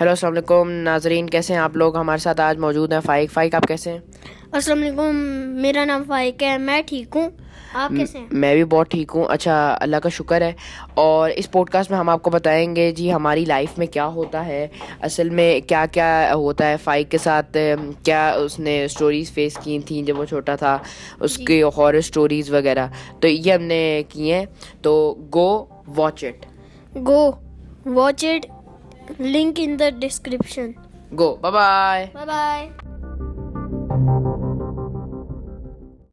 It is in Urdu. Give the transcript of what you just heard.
ہیلو السلام علیکم. ناظرین کیسے ہیں آپ لوگ؟ ہمارے ساتھ آج موجود ہیں فائق. فائق آپ کیسے ہیں؟ السلام علیکم. میرا نام فائق ہے. میں ٹھیک ہوں. آپ کیسے ہیں؟ میں بھی بہت ٹھیک ہوں. اچھا اللہ کا شکر ہے. اور اس پوڈ کاسٹ میں ہم آپ کو بتائیں گے جی ہماری لائف میں کیا ہوتا ہے؟ اصل میں کیا کیا ہوتا ہے فائق کے ساتھ؟ کیا اس نے اسٹوریز فیس کی تھیں جب وہ چھوٹا تھا؟ اس۔ کی ہارر اسٹوریز وغیرہ. تو یہ ہم نے کی ہیں. تو go watch it go watch it description